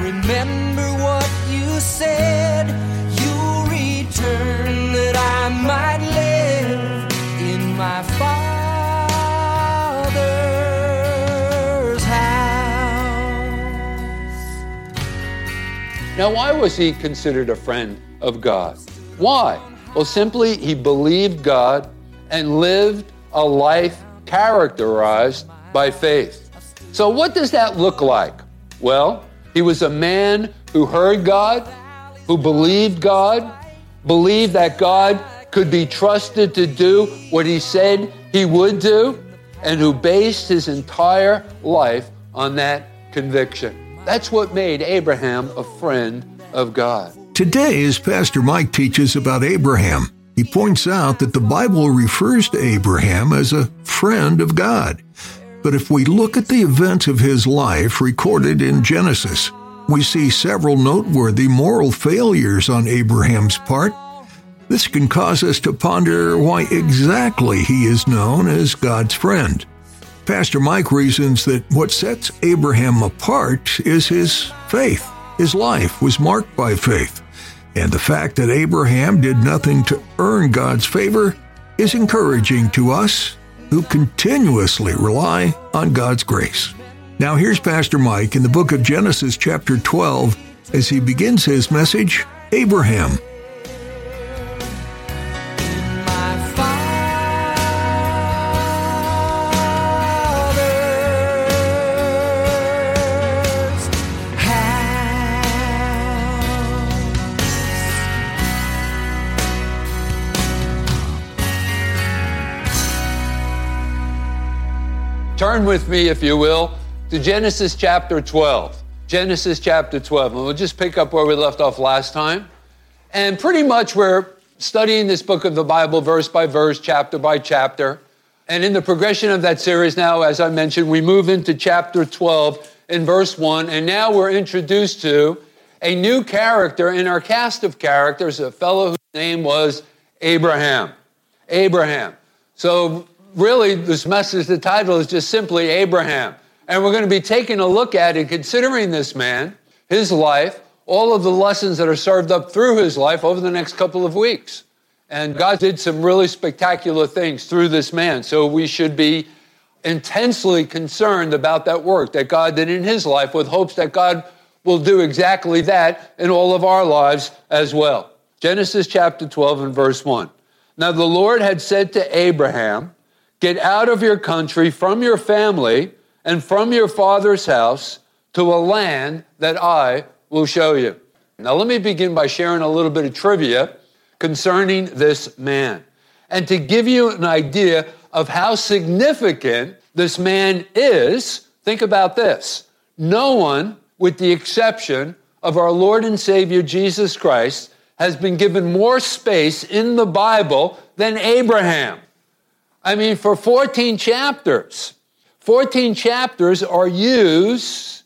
Remember what you said. You'll return that I might live in my Father's house. Now, why was he considered a friend of God? Why? Well, simply he believed God and lived a life characterized by faith. So, what does that look like? Well, he was a man who heard God, who believed God, believed that God could be trusted to do what he said he would do, and who based his entire life on that conviction. That's what made Abraham a friend of God. Today, as Pastor Mike teaches about Abraham, he points out that the Bible refers to Abraham as a friend of God. But if we look at the events of his life recorded in Genesis, we see several noteworthy moral failures on Abraham's part. This can cause us to ponder why exactly he is known as God's friend. Pastor Mike reasons that what sets Abraham apart is his faith. His life was marked by faith. And the fact that Abraham did nothing to earn God's favor is encouraging to us who continuously rely on God's grace. Now, here's Pastor Mike in the book of Genesis, chapter 12, as he begins his message Abraham. Turn with me, if you will, to Genesis chapter 12. Genesis chapter 12. And we'll just pick up where we left off last time. And pretty much we're studying this book of the Bible verse by verse, chapter by chapter. And in the progression of that series now, as I mentioned, we move into chapter 12 in verse 1. And now we're introduced to a new character in our cast of characters, a fellow whose name was Abraham. Abraham. So, really, this message, the title is just simply Abraham. And we're going to be taking a look at and considering this man, his life, all of the lessons that are served up through his life over the next couple of weeks. And God did some really spectacular things through this man. So, we should be intensely concerned about that work that God did in his life with hopes that God will do exactly that in all of our lives as well. Genesis chapter 12 and verse 1. Now the Lord had said to Abraham, Get out of your country, from your family, and from your father's house to a land that I will show you. Now let me begin by sharing a little bit of trivia concerning this man and to give you an idea of how significant this man is. Think about this. No one, with the exception of our Lord and Savior Jesus Christ, has been given more space in the Bible than Abraham. I mean, for 14 chapters, 14 chapters are used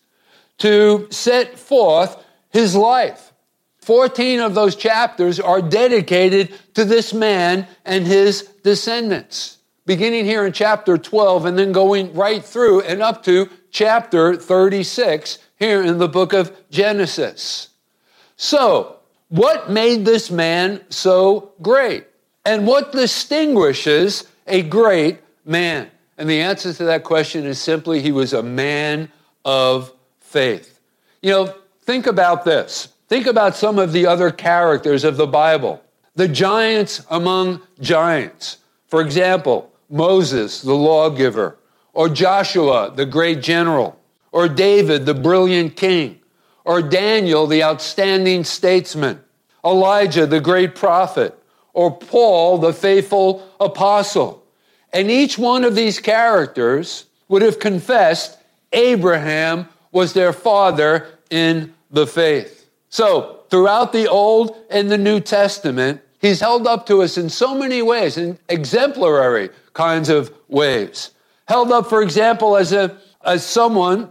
to set forth his life. 14 of those chapters are dedicated to this man and his descendants, beginning here in chapter 12 and then going right through and up to chapter 36 here in the book of Genesis. So, what made this man so great? And what distinguishes a great man? And the answer to that question is simply he was a man of faith. You know, think about this. Think about some of the other characters of the Bible. The giants among giants. For example, Moses, the lawgiver, or Joshua, the great general, or David, the brilliant king, or Daniel, the outstanding statesman, Elijah, the great prophet, or Paul, the faithful apostle. And each one of these characters would have confessed Abraham was their father in the faith. So, throughout the Old and the New Testament, he's held up to us in so many ways, in exemplary kinds of ways. Held up, for example, as, a, as someone,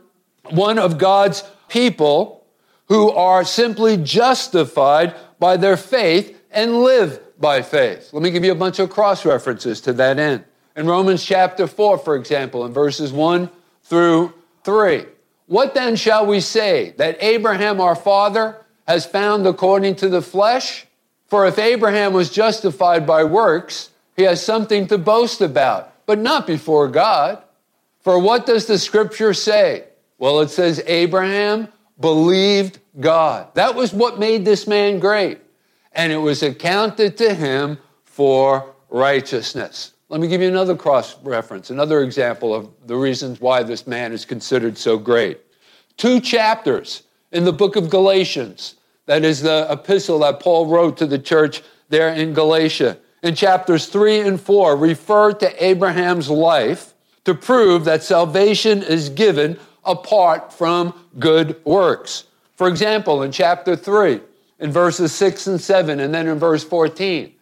one of God's people who are simply justified by their faith and live by faith. Let me give you a bunch of cross references to that end. In Romans chapter 4, for example, in verses 1 through 3. What then shall we say? That Abraham our father has found according to the flesh? For if Abraham was justified by works, he has something to boast about, but not before God. For what does the scripture say? Well, it says Abraham believed God. That was what made this man great. And it was accounted to him for righteousness. Let me give you another cross reference, another example of the reasons why this man is considered so great. Two chapters in the book of Galatians, that is the epistle that Paul wrote to the church there in Galatia. In chapters three and four, refer to Abraham's life to prove that salvation is given apart from good works. For example, in chapter 3, in verses 6 and 7, and then in verse 14,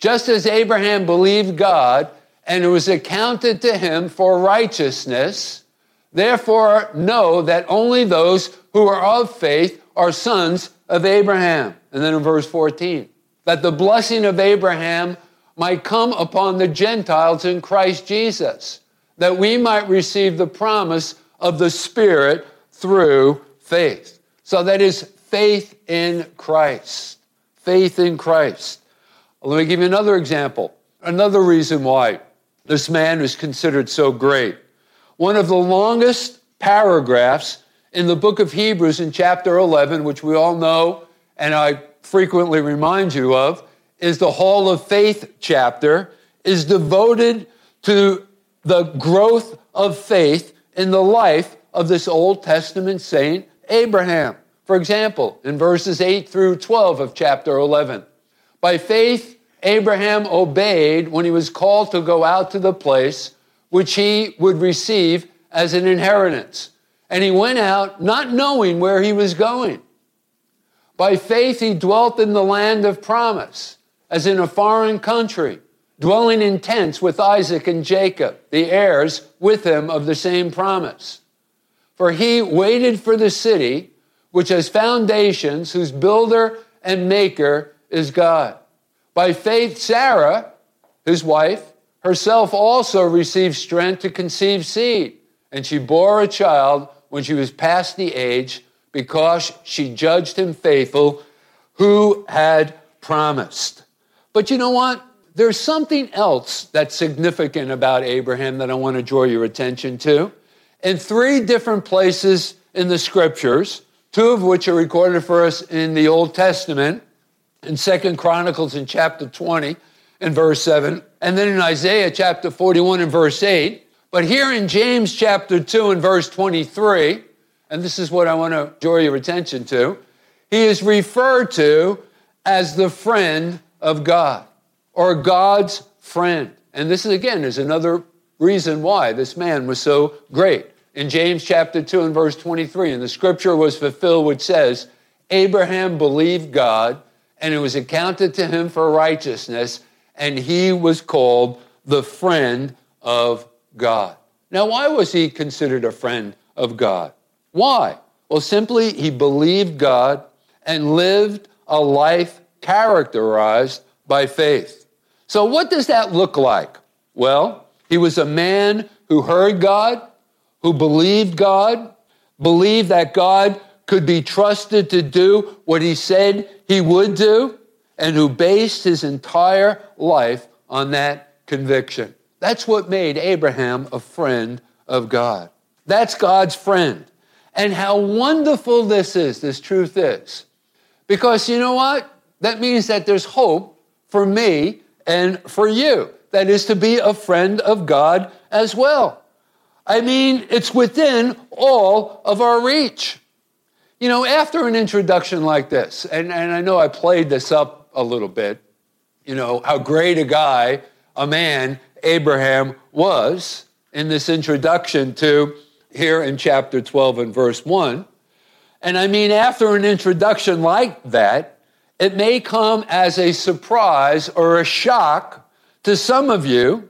just as Abraham believed God and it was accounted to him for righteousness, therefore know that only those who are of faith are sons of Abraham. And then in verse 14, that the blessing of Abraham might come upon the Gentiles in Christ Jesus, that we might receive the promise of the Spirit through faith. So that is faith in Christ. Faith in Christ. Let me give you another example. Another reason why this man is considered so great. One of the longest paragraphs in the book of Hebrews in chapter 11, which we all know and I frequently remind you of, is the Hall of Faith chapter, is devoted to the growth of faith in the life of this Old Testament saint, Abraham. For example, in verses 8 through 12 of chapter 11, by faith, Abraham obeyed when he was called to go out to the place which he would receive as an inheritance. And he went out not knowing where he was going. By faith, he dwelt in the land of promise, as in a foreign country, dwelling in tents with Isaac and Jacob, the heirs with him of the same promise. For he waited for the city which has foundations, whose builder and maker is God. By faith, Sarah, his wife, herself also received strength to conceive seed, and she bore a child when she was past the age because she judged him faithful who had promised. But you know what? There's something else that's significant about Abraham that I want to draw your attention to. In three different places in the scriptures, two of which are recorded for us in the Old Testament, in Second Chronicles in chapter 20 and verse 7, and then in Isaiah chapter 41 and verse 8. But here in James chapter 2 and verse 23, and this is what I want to draw your attention to, he is referred to as the friend of God or God's friend. And this is again is another reason why this man was so great. In James chapter 2 and verse 23, and the scripture was fulfilled which says, Abraham believed God and it was accounted to him for righteousness, and he was called the friend of God. Now, why was he considered a friend of God? Why? Well, simply he believed God and lived a life characterized by faith. So, what does that look like? Well, he was a man who heard God, who believed God, believed that God could be trusted to do what he said he would do, and who based his entire life on that conviction. That's what made Abraham a friend of God. That's God's friend. And how wonderful this is, this truth is. Because you know what? That means that there's hope for me and for you. That is to be a friend of God as well. I mean, it's within all of our reach. You know, after an introduction like this, and, and I know I played this up a little bit, you know, how great a guy, a man, Abraham was in this introduction to here in chapter 12 and verse 1. And I mean, after an introduction like that, it may come as a surprise or a shock to some of you.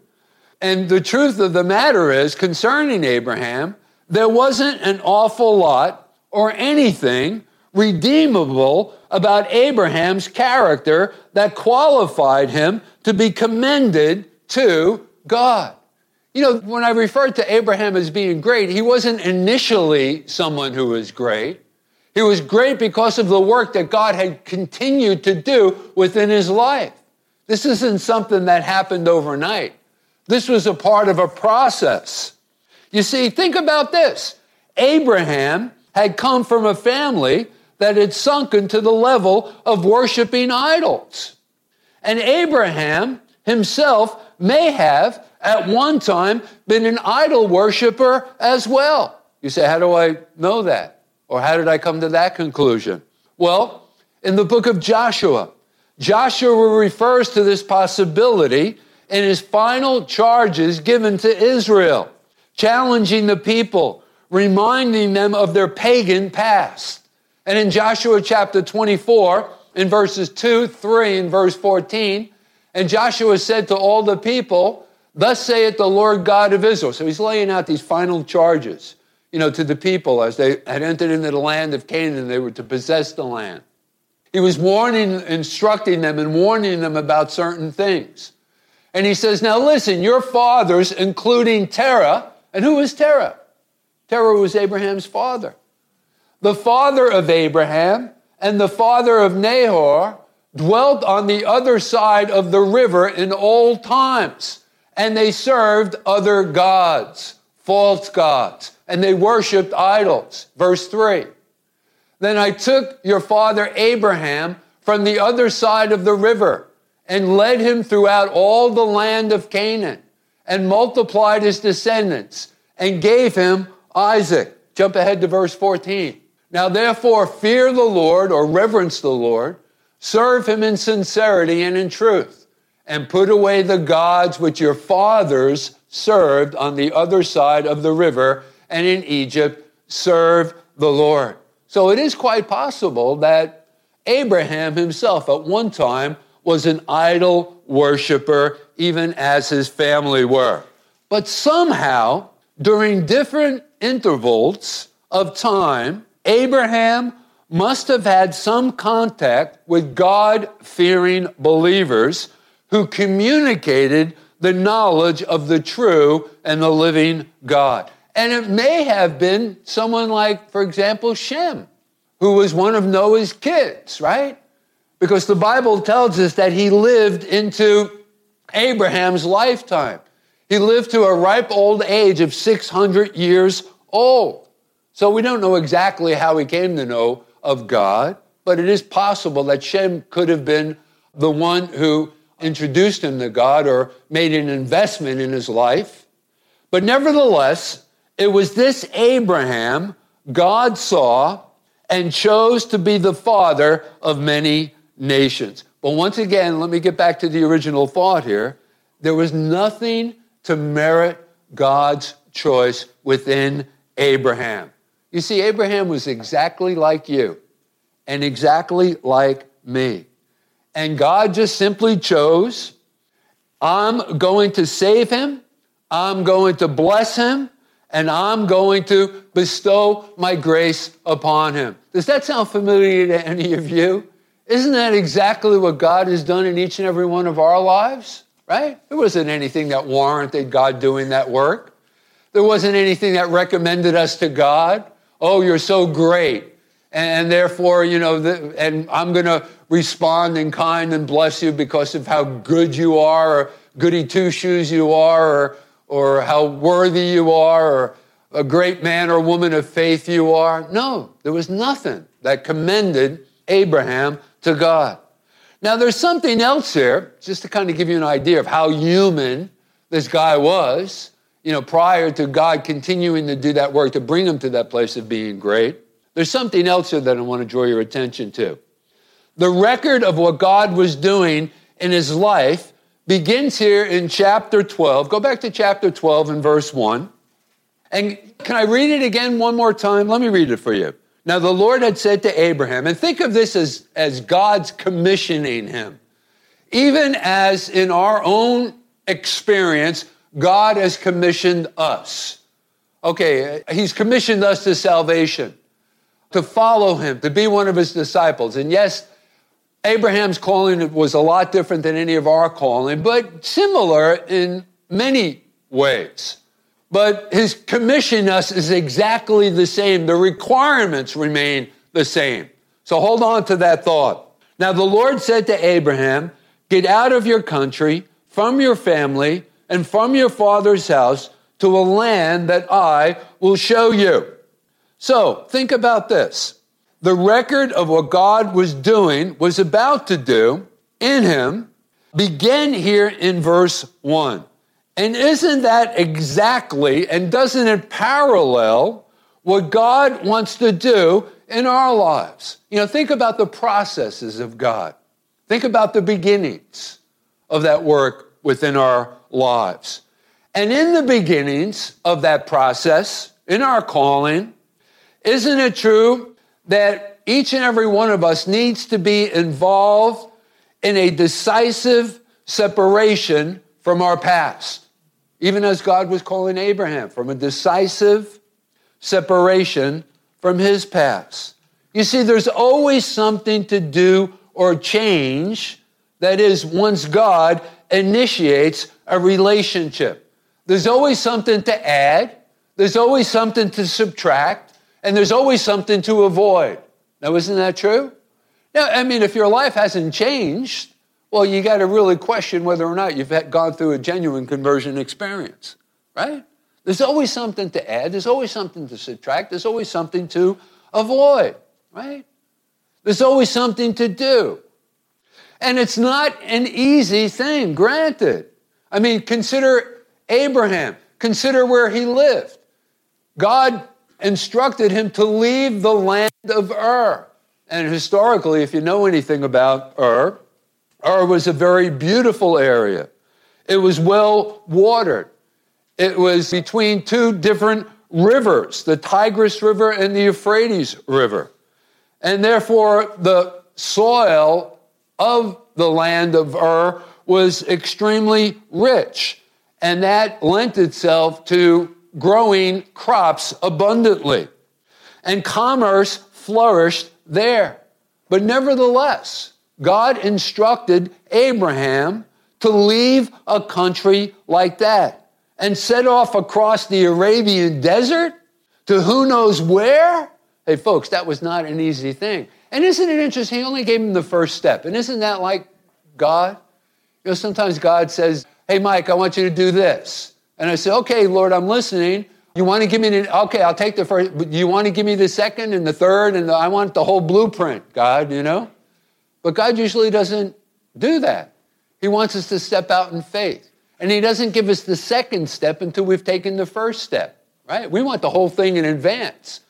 And the truth of the matter is, concerning Abraham, there wasn't an awful lot or anything redeemable about Abraham's character that qualified him to be commended to God. You know, when I referred to Abraham as being great, he wasn't initially someone who was great. He was great because of the work that God had continued to do within his life. This isn't something that happened overnight. This was a part of a process. You see, think about this. Abraham had come from a family that had sunken to the level of worshiping idols. And Abraham himself may have at one time been an idol worshiper as well. You say, How do I know that? Or how did I come to that conclusion? Well, in the book of Joshua, Joshua refers to this possibility in his final charges given to Israel, challenging the people, reminding them of their pagan past. And in Joshua chapter 24, in verses 2, 3, and verse 14, and Joshua said to all the people, Thus saith the Lord God of Israel. So he's laying out these final charges, you know, to the people as they had entered into the land of Canaan, they were to possess the land. He was warning, instructing them and warning them about certain things. And he says, Now listen, your fathers, including Terah, and who is Terah? Terah was Abraham's father. The father of Abraham and the father of Nahor dwelt on the other side of the river in old times, and they served other gods, false gods, and they worshiped idols. Verse 3 Then I took your father Abraham from the other side of the river and led him throughout all the land of Canaan and multiplied his descendants and gave him Isaac. Jump ahead to verse 14. Now, therefore, fear the Lord or reverence the Lord, serve him in sincerity and in truth, and put away the gods which your fathers served on the other side of the river and in Egypt, serve the Lord. So it is quite possible that Abraham himself at one time was an idol worshiper, even as his family were. But somehow, during different intervals of time, Abraham must have had some contact with God fearing believers who communicated the knowledge of the true and the living God. And it may have been someone like, for example, Shem, who was one of Noah's kids, right? Because the Bible tells us that he lived into Abraham's lifetime. He lived to a ripe old age of 600 years old. So we don't know exactly how he came to know of God, but it is possible that Shem could have been the one who introduced him to God or made an investment in his life. But nevertheless, it was this Abraham God saw and chose to be the father of many nations. But once again, let me get back to the original thought here. There was nothing to merit God's choice within Abraham. You see, Abraham was exactly like you and exactly like me. And God just simply chose I'm going to save him, I'm going to bless him, and I'm going to bestow my grace upon him. Does that sound familiar to any of you? Isn't that exactly what God has done in each and every one of our lives? Right? There wasn't anything that warranted God doing that work. There wasn't anything that recommended us to God oh, you're so great. And therefore, you know, and I'm going to respond in kind and bless you because of how good you are, or goody two shoes you are, or, or how worthy you are, or a great man or woman of faith you are. No, there was nothing that commended Abraham to God. Now, there's something else here, just to kind of give you an idea of how human this guy was you know, prior to God continuing to do that work to bring him to that place of being great. There's something else here that I want to draw your attention to. The record of what God was doing in his life begins here in chapter 12. Go back to chapter 12 and verse 1. And can I read it again one more time? Let me read it for you. Now, the Lord had said to Abraham, and think of this as, as God's commissioning him. Even as in our own experience, God has commissioned us. Okay, He's commissioned us to salvation, to follow Him, to be one of His disciples. And yes, Abraham's calling was a lot different than any of our calling, but similar in many ways. But his commission us is exactly the same. The requirements remain the same. So hold on to that thought. Now the Lord said to Abraham, Get out of your country, from your family, and from your father's house to a land that I will show you. So think about this. The record of what God was doing, was about to do in him, began here in verse 1. And isn't that exactly, and doesn't it parallel what God wants to do in our lives? You know, think about the processes of God. Think about the beginnings of that work within our lives. And in the beginnings of that process, in our calling, isn't it true that each and every one of us needs to be involved in a decisive separation from our past? Even as God was calling Abraham from a decisive separation from his past. You see, there's always something to do or change that is, once God initiates a relationship. There's always something to add, there's always something to subtract, and there's always something to avoid. Now, isn't that true? Now, I mean, if your life hasn't changed, well, you got to really question whether or not you've gone through a genuine conversion experience, right? There's always something to add, there's always something to subtract, there's always something to avoid, right? There's always something to do. And it's not an easy thing, granted. I mean, consider Abraham, consider where he lived. God instructed him to leave the land of Ur. And historically, if you know anything about Ur, Ur was a very beautiful area. It was well watered. It was between two different rivers, the Tigris River and the Euphrates River. And therefore, the soil of the land of Ur was extremely rich, and that lent itself to growing crops abundantly. And commerce flourished there. But nevertheless, God instructed Abraham to leave a country like that and set off across the Arabian desert to who knows where. Hey, folks, that was not an easy thing. And isn't it interesting? He only gave him the first step. And isn't that like God? You know, sometimes God says, Hey, Mike, I want you to do this. And I say, Okay, Lord, I'm listening. You want to give me the, okay, I'll take the first, but you want to give me the second and the third, and the, I want the whole blueprint, God, you know? But God usually doesn't do that. He wants us to step out in faith. And He doesn't give us the second step until we've taken the first step, right? We want the whole thing in advance.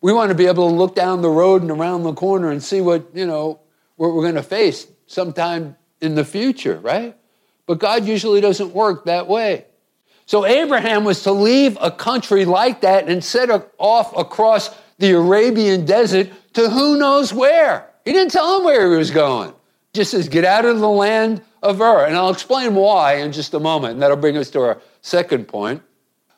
We want to be able to look down the road and around the corner and see what, you know, what we're going to face sometime in the future, right? But God usually doesn't work that way. So Abraham was to leave a country like that and set off across the Arabian desert to who knows where. He didn't tell him where he was going. Just says, get out of the land of Ur. And I'll explain why in just a moment, and that'll bring us to our second point.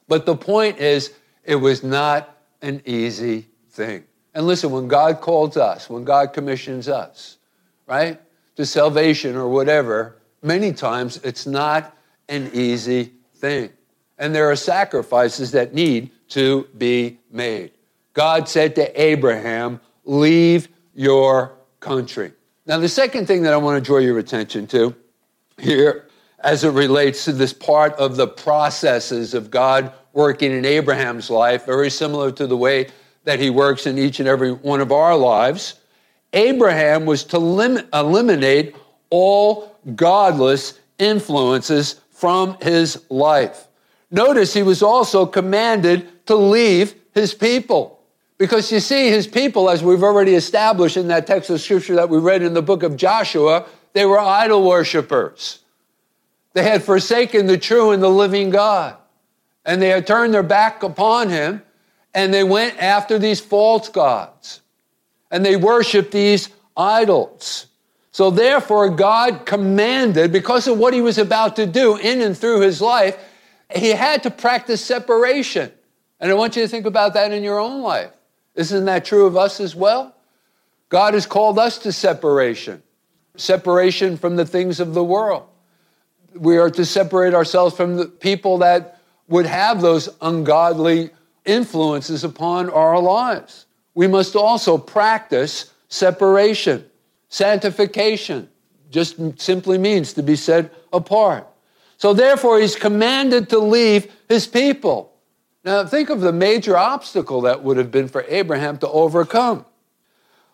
But the point is, it was not an easy thing. And listen, when God calls us, when God commissions us, right, to salvation or whatever, many times it's not an easy thing. And there are sacrifices that need to be made. God said to Abraham, Leave your country. Now, the second thing that I want to draw your attention to here, as it relates to this part of the processes of God working in Abraham's life, very similar to the way that he works in each and every one of our lives. Abraham was to lim- eliminate all godless influences from his life. Notice he was also commanded to leave his people. Because you see, his people, as we've already established in that text of scripture that we read in the book of Joshua, they were idol worshippers. They had forsaken the true and the living God. And they had turned their back upon him and they went after these false gods and they worshiped these idols. So therefore, God commanded, because of what he was about to do in and through his life, he had to practice separation. And I want you to think about that in your own life. Isn't that true of us as well? God has called us to separation, separation from the things of the world. We are to separate ourselves from the people that would have those ungodly influences upon our lives. We must also practice separation. Sanctification just simply means to be set apart. So, therefore, he's commanded to leave his people. Now, think of the major obstacle that would have been for Abraham to overcome.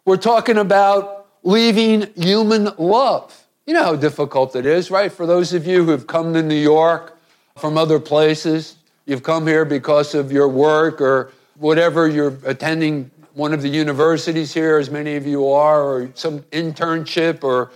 We're talking about leaving human love. You know how difficult it is, right? For those of you who've come to New York from other places, you've come here because of your work or whatever, you're attending one of the universities here, as many of you are, or some internship, or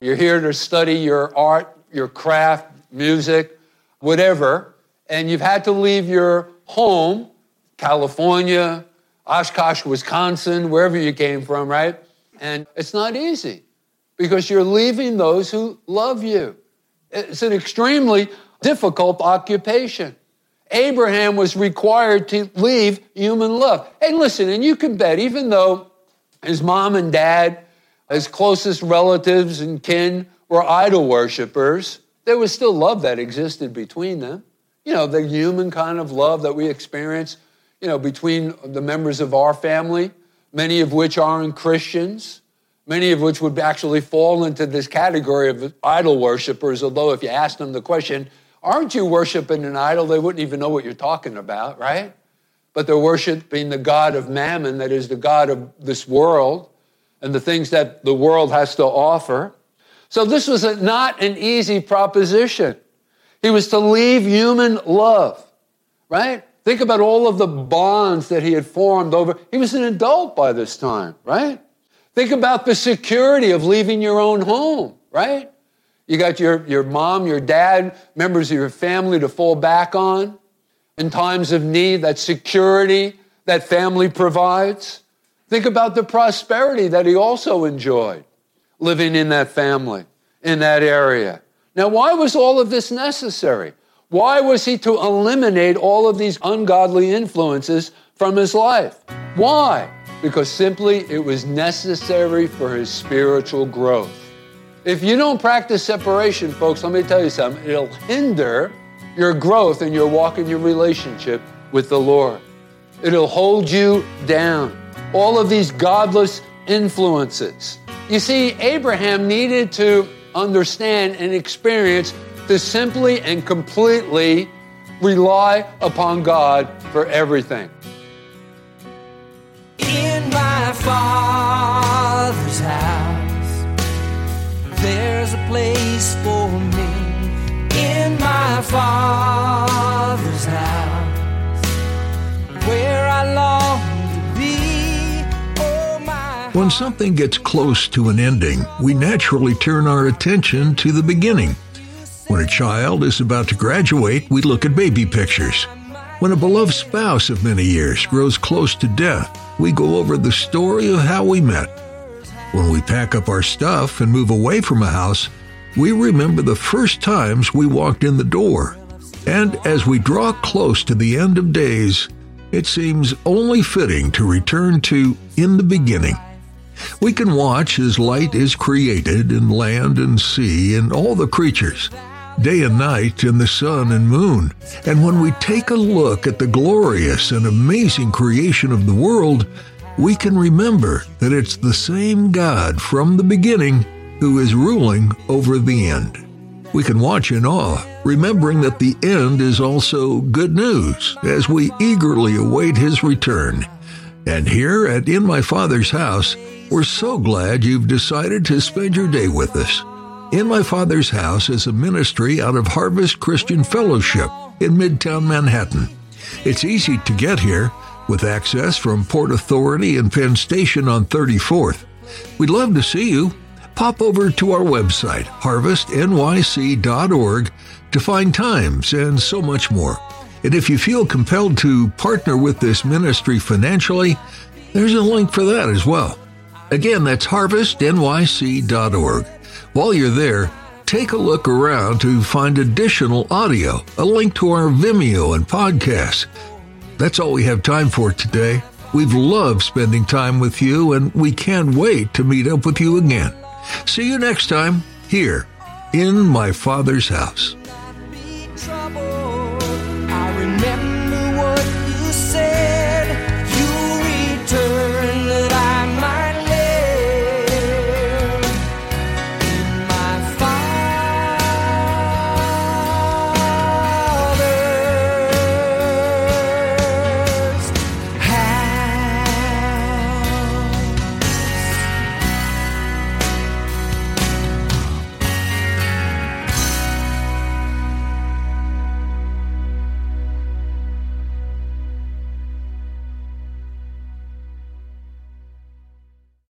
you're here to study your art, your craft, music, whatever, and you've had to leave your home, California, Oshkosh, Wisconsin, wherever you came from, right? And it's not easy because you're leaving those who love you. It's an extremely difficult occupation. Abraham was required to leave human love. Hey, listen, and you can bet, even though his mom and dad, his closest relatives and kin were idol worshippers, there was still love that existed between them. You know, the human kind of love that we experience, you know, between the members of our family, many of which aren't Christians, many of which would actually fall into this category of idol worshippers, although if you ask them the question, aren't you worshiping an idol? They wouldn't even know what you're talking about, right? But they're worshiping the God of mammon, that is the God of this world and the things that the world has to offer. So this was a, not an easy proposition. He was to leave human love, right? Think about all of the bonds that he had formed over. He was an adult by this time, right? Think about the security of leaving your own home, right? You got your, your mom, your dad, members of your family to fall back on in times of need, that security that family provides. Think about the prosperity that he also enjoyed living in that family, in that area. Now, why was all of this necessary? Why was he to eliminate all of these ungodly influences from his life? Why? Because simply it was necessary for his spiritual growth. If you don't practice separation, folks, let me tell you something, it'll hinder your growth and your walk in your relationship with the Lord. It'll hold you down. All of these godless influences. You see, Abraham needed to understand and experience to simply and completely rely upon God for everything. In my father's house, there's a place for me. In my father's house, where I long When something gets close to an ending, we naturally turn our attention to the beginning. When a child is about to graduate, we look at baby pictures. When a beloved spouse of many years grows close to death, we go over the story of how we met. When we pack up our stuff and move away from a house, we remember the first times we walked in the door. And as we draw close to the end of days, it seems only fitting to return to in the beginning. We can watch as light is created in land and sea and all the creatures, day and night and the sun and moon. And when we take a look at the glorious and amazing creation of the world, we can remember that it's the same God from the beginning who is ruling over the end. We can watch in awe, remembering that the end is also good news as we eagerly await his return. And here at In My Father's House, we're so glad you've decided to spend your day with us. In My Father's House is a ministry out of Harvest Christian Fellowship in Midtown Manhattan. It's easy to get here with access from Port Authority and Penn Station on 34th. We'd love to see you. Pop over to our website, harvestnyc.org, to find times and so much more. And if you feel compelled to partner with this ministry financially, there's a link for that as well. Again, that's harvestnyc.org. While you're there, take a look around to find additional audio, a link to our Vimeo and podcasts. That's all we have time for today. We've loved spending time with you, and we can't wait to meet up with you again. See you next time here in my Father's house.